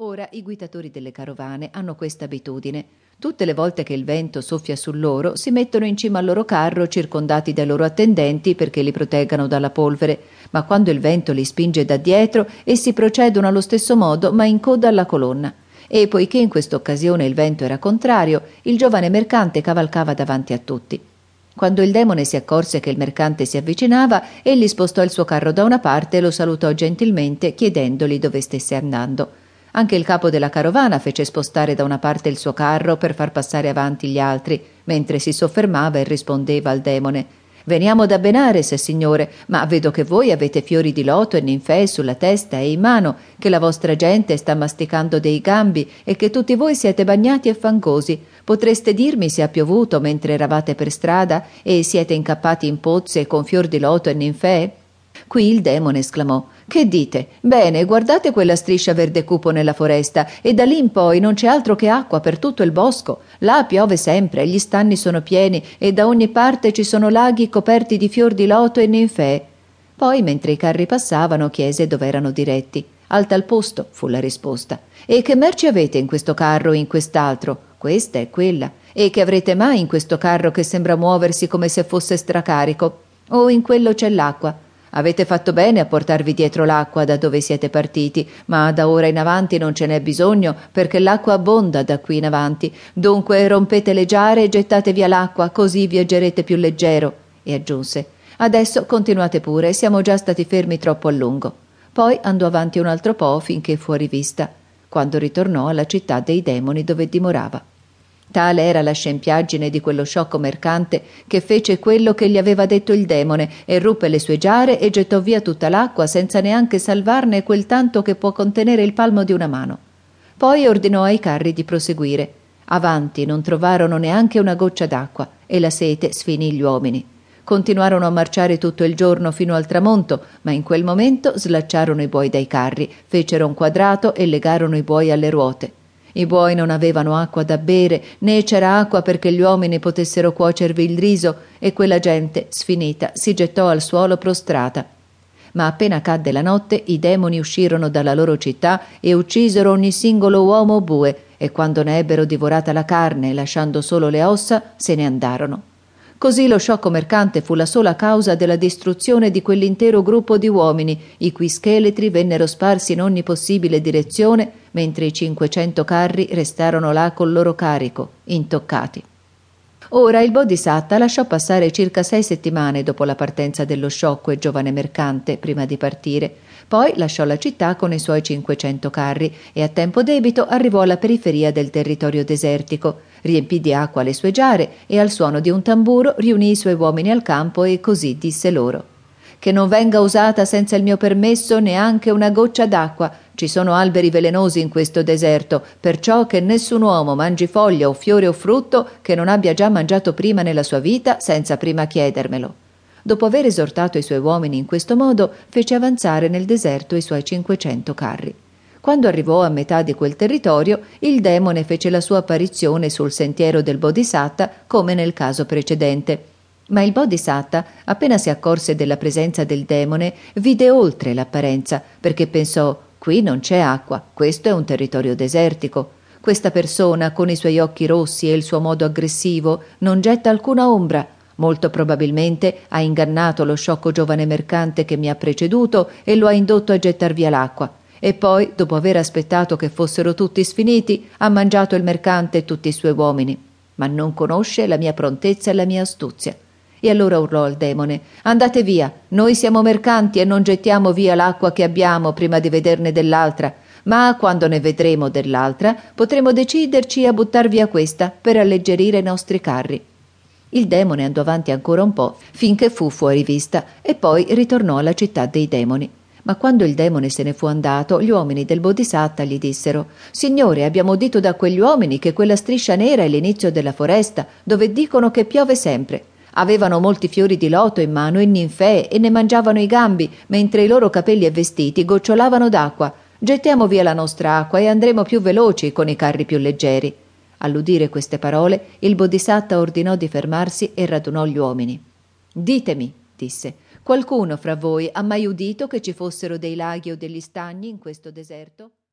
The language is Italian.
Ora i guidatori delle carovane hanno questa abitudine. Tutte le volte che il vento soffia su loro, si mettono in cima al loro carro circondati dai loro attendenti perché li proteggano dalla polvere, ma quando il vento li spinge da dietro, essi procedono allo stesso modo, ma in coda alla colonna. E poiché in questa occasione il vento era contrario, il giovane mercante cavalcava davanti a tutti. Quando il demone si accorse che il mercante si avvicinava, egli spostò il suo carro da una parte e lo salutò gentilmente, chiedendogli dove stesse andando. Anche il capo della carovana fece spostare da una parte il suo carro per far passare avanti gli altri, mentre si soffermava e rispondeva al demone Veniamo da Benares, signore, ma vedo che voi avete fiori di loto e ninfee sulla testa e in mano, che la vostra gente sta masticando dei gambi e che tutti voi siete bagnati e fangosi. Potreste dirmi se ha piovuto mentre eravate per strada e siete incappati in pozze con fior di loto e ninfee? Qui il demone esclamò Che dite? Bene, guardate quella striscia verde cupo nella foresta, e da lì in poi non c'è altro che acqua per tutto il bosco. Là piove sempre, gli stanni sono pieni, e da ogni parte ci sono laghi coperti di fior di loto e ninfee. Poi, mentre i carri passavano, chiese dove erano diretti. Al tal posto, fu la risposta. E che merci avete in questo carro o in quest'altro? Questa è quella. E che avrete mai in questo carro che sembra muoversi come se fosse stracarico? O in quello c'è l'acqua? Avete fatto bene a portarvi dietro l'acqua da dove siete partiti, ma da ora in avanti non ce n'è bisogno, perché l'acqua abbonda da qui in avanti. Dunque rompete le giare e gettate via l'acqua, così viaggerete più leggero. E aggiunse Adesso continuate pure, siamo già stati fermi troppo a lungo. Poi andò avanti un altro po' finché fu a rivista, quando ritornò alla città dei demoni dove dimorava. Tale era la scempiaggine di quello sciocco mercante che fece quello che gli aveva detto il demone e ruppe le sue giare e gettò via tutta l'acqua senza neanche salvarne quel tanto che può contenere il palmo di una mano. Poi ordinò ai carri di proseguire. Avanti non trovarono neanche una goccia d'acqua e la sete sfinì gli uomini. Continuarono a marciare tutto il giorno fino al tramonto, ma in quel momento slacciarono i buoi dai carri, fecero un quadrato e legarono i buoi alle ruote. I buoi non avevano acqua da bere, né c'era acqua perché gli uomini potessero cuocervi il riso, e quella gente, sfinita, si gettò al suolo prostrata. Ma appena cadde la notte, i demoni uscirono dalla loro città e uccisero ogni singolo uomo o bue, e quando ne ebbero divorata la carne, lasciando solo le ossa, se ne andarono. Così lo sciocco mercante fu la sola causa della distruzione di quell'intero gruppo di uomini, i cui scheletri vennero sparsi in ogni possibile direzione, mentre i cinquecento carri restarono là col loro carico, intoccati. Ora il Bodhisatta lasciò passare circa sei settimane dopo la partenza dello sciocco e giovane mercante prima di partire. Poi lasciò la città con i suoi cinquecento carri e a tempo debito arrivò alla periferia del territorio desertico, riempì di acqua le sue giare e al suono di un tamburo riunì i suoi uomini al campo e così disse loro che non venga usata senza il mio permesso neanche una goccia d'acqua. Ci sono alberi velenosi in questo deserto, perciò che nessun uomo mangi foglia o fiore o frutto che non abbia già mangiato prima nella sua vita senza prima chiedermelo. Dopo aver esortato i suoi uomini in questo modo, fece avanzare nel deserto i suoi cinquecento carri. Quando arrivò a metà di quel territorio, il demone fece la sua apparizione sul sentiero del Bodhisatta come nel caso precedente. Ma il Bodhisatta, appena si accorse della presenza del demone, vide oltre l'apparenza, perché pensò qui non c'è acqua, questo è un territorio desertico. Questa persona, con i suoi occhi rossi e il suo modo aggressivo, non getta alcuna ombra. Molto probabilmente ha ingannato lo sciocco giovane mercante che mi ha preceduto e lo ha indotto a gettar via l'acqua e poi, dopo aver aspettato che fossero tutti sfiniti, ha mangiato il mercante e tutti i suoi uomini. Ma non conosce la mia prontezza e la mia astuzia. E allora urlò al demone Andate via, noi siamo mercanti e non gettiamo via l'acqua che abbiamo prima di vederne dell'altra, ma quando ne vedremo dell'altra potremo deciderci a buttar via questa per alleggerire i nostri carri. Il demone andò avanti ancora un po' finché fu fuori vista e poi ritornò alla città dei demoni. Ma quando il demone se ne fu andato, gli uomini del Bodhisatta gli dissero Signore, abbiamo udito da quegli uomini che quella striscia nera è l'inizio della foresta, dove dicono che piove sempre. Avevano molti fiori di loto in mano e ninfee e ne mangiavano i gambi, mentre i loro capelli e vestiti gocciolavano d'acqua. Gettiamo via la nostra acqua e andremo più veloci con i carri più leggeri. All'udire queste parole, il Bodhisatta ordinò di fermarsi e radunò gli uomini. Ditemi, disse, Qualcuno fra voi ha mai udito che ci fossero dei laghi o degli stagni in questo deserto?